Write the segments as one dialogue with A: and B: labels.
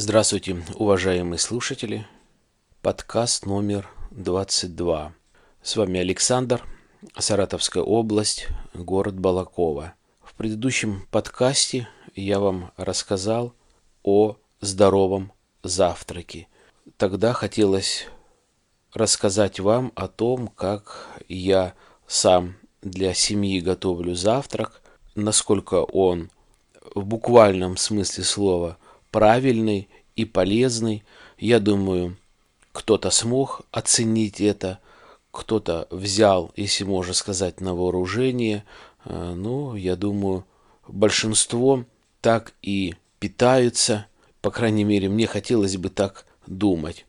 A: Здравствуйте, уважаемые слушатели. Подкаст номер 22. С вами Александр, Саратовская область, город Балакова. В предыдущем подкасте я вам рассказал о здоровом завтраке. Тогда хотелось рассказать вам о том, как я сам для семьи готовлю завтрак, насколько он в буквальном смысле слова правильный и полезный. Я думаю, кто-то смог оценить это, кто-то взял, если можно сказать, на вооружение. Э, ну, я думаю, большинство так и питаются. По крайней мере, мне хотелось бы так думать.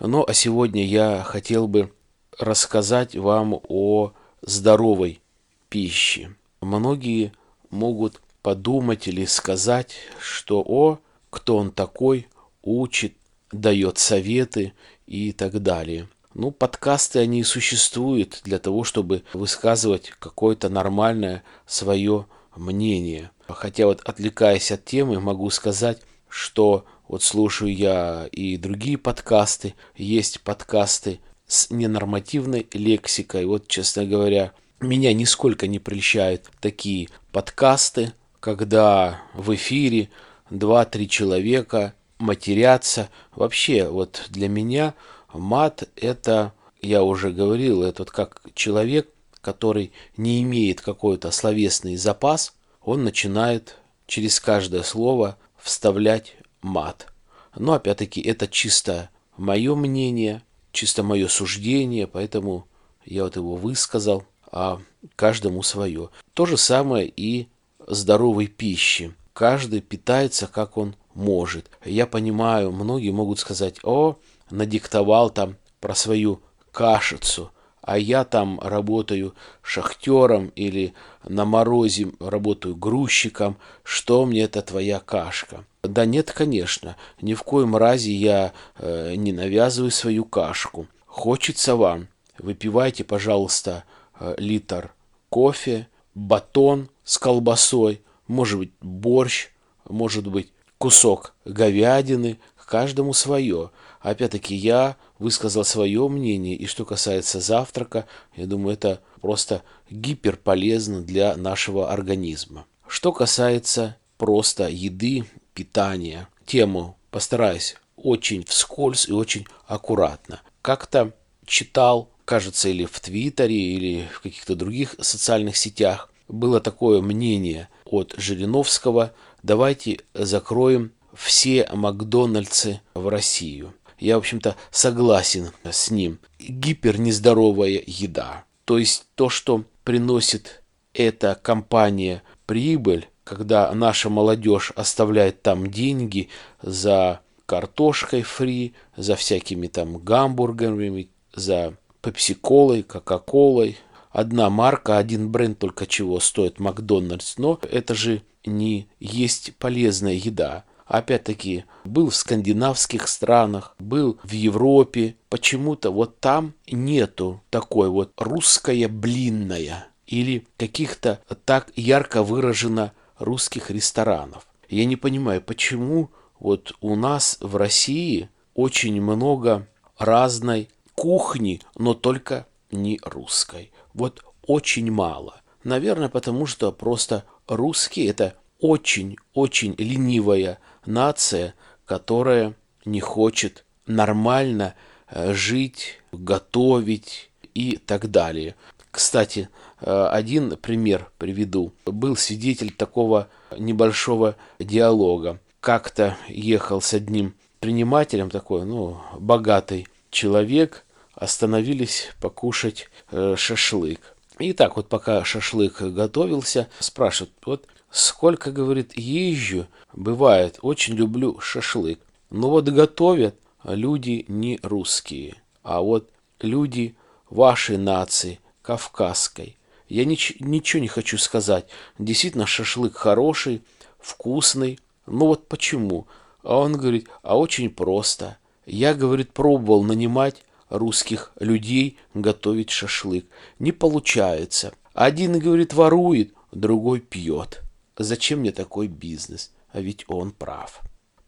A: Ну, а сегодня я хотел бы рассказать вам о здоровой пище. Многие могут подумать или сказать, что «О, кто он такой, учит, дает советы» и так далее. Ну, подкасты, они и существуют для того, чтобы высказывать какое-то нормальное свое мнение. Хотя вот отвлекаясь от темы, могу сказать, что вот слушаю я и другие подкасты, есть подкасты с ненормативной лексикой. Вот, честно говоря, меня нисколько не прельщают такие подкасты, когда в эфире 2-3 человека матерятся. Вообще, вот для меня мат это, я уже говорил, это вот как человек, который не имеет какой-то словесный запас, он начинает через каждое слово вставлять мат. Но опять-таки это чисто мое мнение, чисто мое суждение, поэтому я вот его высказал, а каждому свое. То же самое и здоровой пищи. Каждый питается, как он может. Я понимаю, многие могут сказать, о, надиктовал там про свою кашицу, а я там работаю шахтером или на морозе работаю грузчиком, что мне это твоя кашка? Да нет, конечно, ни в коем разе я э, не навязываю свою кашку. Хочется вам, выпивайте, пожалуйста, э, литр кофе, батон с колбасой, может быть борщ, может быть кусок говядины, каждому свое. Опять-таки я высказал свое мнение, и что касается завтрака, я думаю, это просто гиперполезно для нашего организма. Что касается просто еды, питания, тему постараюсь очень вскользь и очень аккуратно. Как-то читал кажется, или в Твиттере, или в каких-то других социальных сетях, было такое мнение от Жириновского, давайте закроем все Макдональдсы в Россию. Я, в общем-то, согласен с ним. Гипернездоровая еда. То есть то, что приносит эта компания прибыль, когда наша молодежь оставляет там деньги за картошкой фри, за всякими там гамбургерами, за пепси-колой, кока-колой. Одна марка, один бренд только чего стоит Макдональдс, но это же не есть полезная еда. Опять-таки, был в скандинавских странах, был в Европе. Почему-то вот там нету такой вот русская блинная или каких-то так ярко выражено русских ресторанов. Я не понимаю, почему вот у нас в России очень много разной кухни, но только не русской. Вот очень мало. Наверное, потому что просто русские это очень-очень ленивая нация, которая не хочет нормально э, жить, готовить и так далее. Кстати, э, один пример приведу. Был свидетель такого небольшого диалога. Как-то ехал с одним принимателем такой, ну, богатый человек остановились покушать э, шашлык. И так вот пока шашлык готовился, спрашивают, вот сколько, говорит, езжу, бывает, очень люблю шашлык. Но вот готовят люди не русские, а вот люди вашей нации, кавказской. Я нич- ничего не хочу сказать. Действительно, шашлык хороший, вкусный. Ну вот почему? А он говорит, а очень просто. Я, говорит, пробовал нанимать русских людей готовить шашлык. Не получается. Один, говорит, ворует, другой пьет. Зачем мне такой бизнес? а ведь он прав.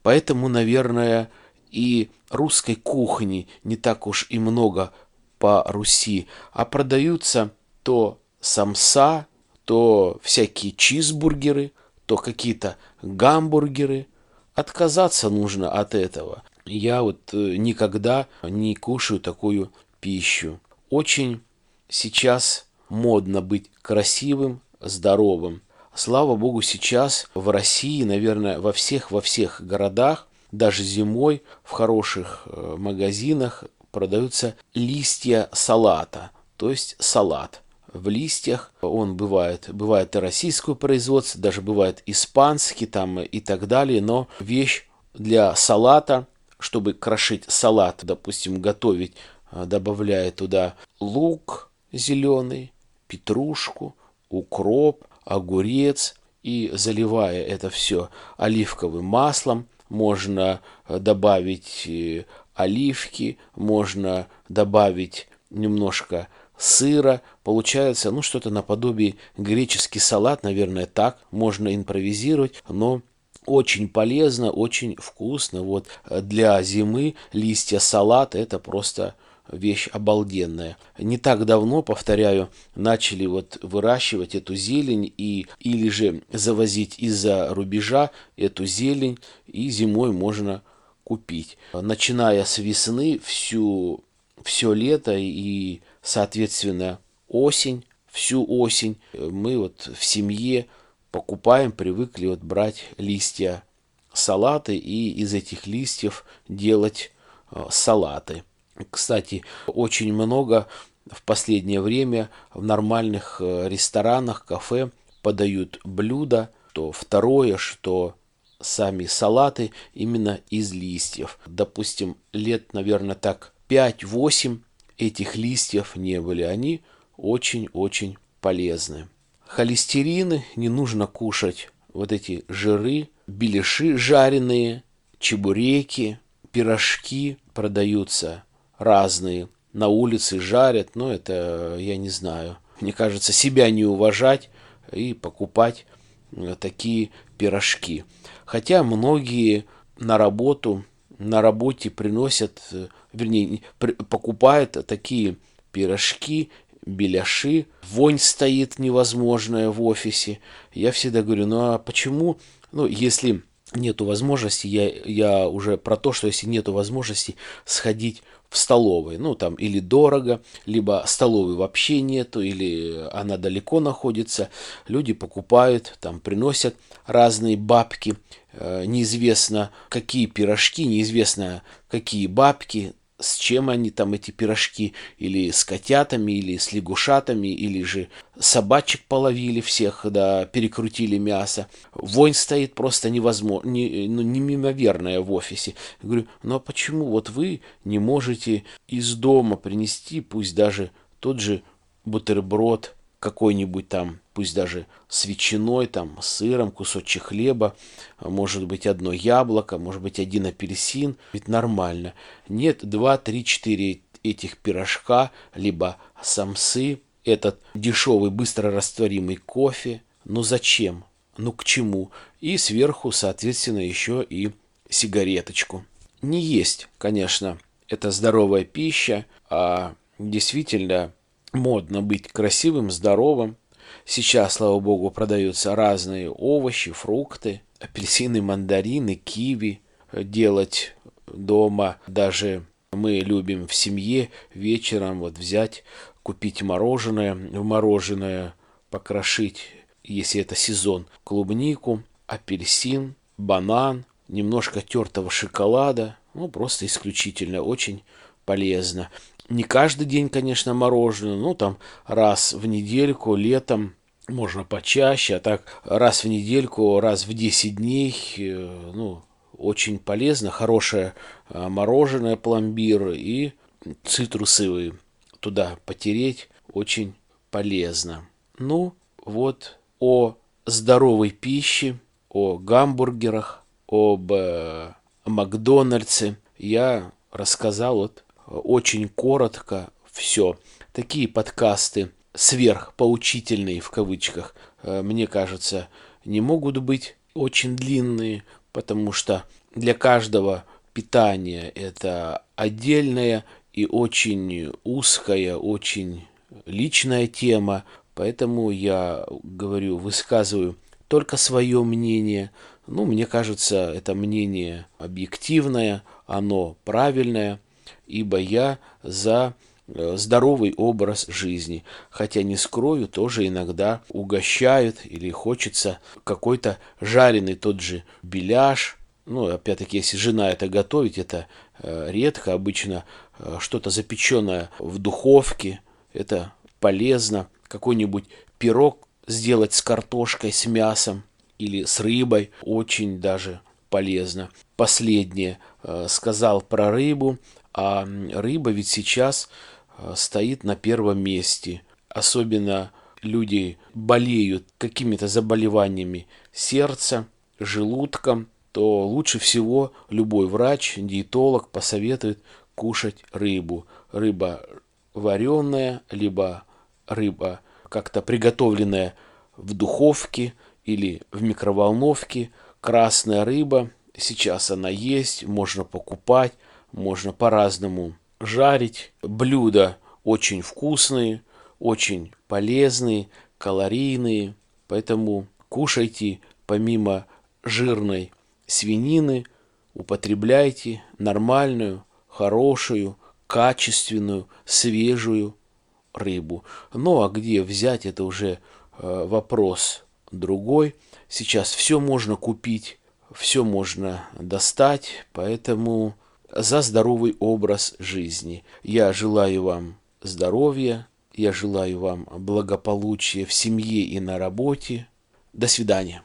A: Поэтому, наверное, и русской кухни не так уж и много по Руси, а продаются то самса, то всякие чизбургеры, то какие-то гамбургеры. Отказаться нужно от этого. Я вот э, никогда не кушаю такую пищу. Очень сейчас модно быть красивым, здоровым. Слава богу, сейчас в России, наверное, во всех во всех городах, даже зимой в хороших э, магазинах продаются листья салата, то есть салат в листьях. Он бывает, бывает и российского производства, даже бывает испанский там и так далее, но вещь для салата, чтобы крошить салат, допустим, готовить, э, добавляя туда лук зеленый, петрушку, укроп, огурец. И заливая это все оливковым маслом, можно э, добавить э, оливки, можно добавить немножко сыра, получается, ну, что-то наподобие греческий салат, наверное, так, можно импровизировать, но очень полезно, очень вкусно. Вот э, для зимы листья салата это просто вещь обалденная. Не так давно, повторяю, начали вот выращивать эту зелень и или же завозить из-за рубежа эту зелень и зимой можно купить. Начиная с весны всю все лето и, соответственно, осень, всю осень мы вот в семье покупаем, привыкли вот брать листья салаты и из этих листьев делать э, салаты. Кстати, очень много в последнее время в нормальных э, ресторанах, кафе подают блюда, то второе, что сами салаты именно из листьев. Допустим, лет, наверное, так 5-8 этих листьев не были. Они очень-очень полезны. Холестерины не нужно кушать. Вот эти жиры, беляши жареные, чебуреки, пирожки продаются разные. На улице жарят, но это я не знаю. Мне кажется, себя не уважать и покупать э, такие пирожки. Хотя многие на работу, на работе приносят, э, вернее, покупают такие пирожки, беляши, вонь стоит невозможная в офисе. Я всегда говорю, ну а почему, ну если нету возможности, я, я уже про то, что если нету возможности сходить в столовой, ну там или дорого, либо столовой вообще нету, или она далеко находится, люди покупают, там приносят разные бабки, э, неизвестно какие пирожки, неизвестно какие бабки, с чем они там эти пирожки, или с котятами, или с лягушатами, или же собачек половили всех, да, перекрутили мясо. Вонь стоит просто невозможно, не, ну, немимоверная в офисе. Я говорю, ну а почему вот вы не можете из дома принести, пусть даже тот же бутерброд, какой-нибудь там, пусть даже с ветчиной, там, сыром, кусочек хлеба, может быть, одно яблоко, может быть, один апельсин. Ведь нормально. Нет, два, три, четыре этих пирожка, либо самсы, этот дешевый, быстро растворимый кофе. Ну зачем? Ну к чему? И сверху, соответственно, еще и сигареточку. Не есть, конечно, это здоровая пища, а действительно модно быть красивым, здоровым. Сейчас, слава богу, продаются разные овощи, фрукты, апельсины, мандарины, киви. Делать дома даже мы любим в семье вечером вот взять, купить мороженое, в мороженое покрошить, если это сезон, клубнику, апельсин, банан, немножко тертого шоколада. Ну, просто исключительно очень полезно. Не каждый день, конечно, мороженое, ну там раз в недельку, летом можно почаще, а так раз в недельку, раз в 10 дней, э, ну, очень полезно, хорошее э, мороженое, пломбир и цитрусовые туда потереть очень полезно. Ну, вот о здоровой пище, о гамбургерах, об э, Макдональдсе я рассказал вот очень коротко все. Такие подкасты сверхпоучительные в кавычках, э, мне кажется, не могут быть очень длинные, потому что для каждого питания это отдельная и очень узкая, очень личная тема, поэтому я говорю, высказываю только свое мнение. Ну, мне кажется, это мнение объективное, оно правильное, ибо я за э, здоровый образ жизни. Хотя не скрою, тоже иногда угощают или хочется какой-то жареный тот же беляш. Ну, опять-таки, если жена это готовит, это э, редко, обычно э, что-то запеченное в духовке, это полезно. Какой-нибудь пирог сделать с картошкой, с мясом или с рыбой очень даже полезно. Последнее э, сказал про рыбу, а рыба ведь сейчас э, стоит на первом месте. Особенно люди болеют какими-то заболеваниями сердца, желудком, то лучше всего любой врач, диетолог посоветует кушать рыбу. Рыба вареная, либо рыба как-то приготовленная в духовке или в микроволновке. Красная рыба, сейчас она есть, можно покупать, можно по-разному жарить. Блюда очень вкусные, очень полезные, калорийные. Поэтому кушайте помимо жирной свинины, употребляйте нормальную, хорошую, качественную, свежую рыбу. Ну а где взять, это уже э, вопрос другой. Сейчас все можно купить, все можно достать, поэтому за здоровый образ жизни. Я желаю вам здоровья, я желаю вам благополучия в семье и на работе. До свидания.